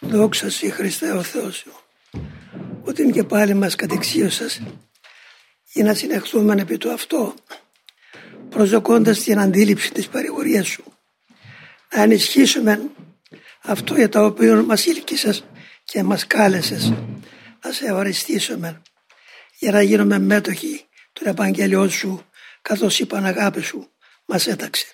Δόξα σοι Χριστέ ο Θεός σου. Ότι και πάλι μας κατεξίωσας για να συνεχθούμε επί του αυτό προσδοκώντας την αντίληψη της παρηγορίας σου να ενισχύσουμε αυτό για τα οποία μας ήλκησες και μας κάλεσες να σε ευχαριστήσουμε για να γίνουμε μέτοχοι του Ευαγγελιών σου καθώς η Παναγάπη σου μας έταξε.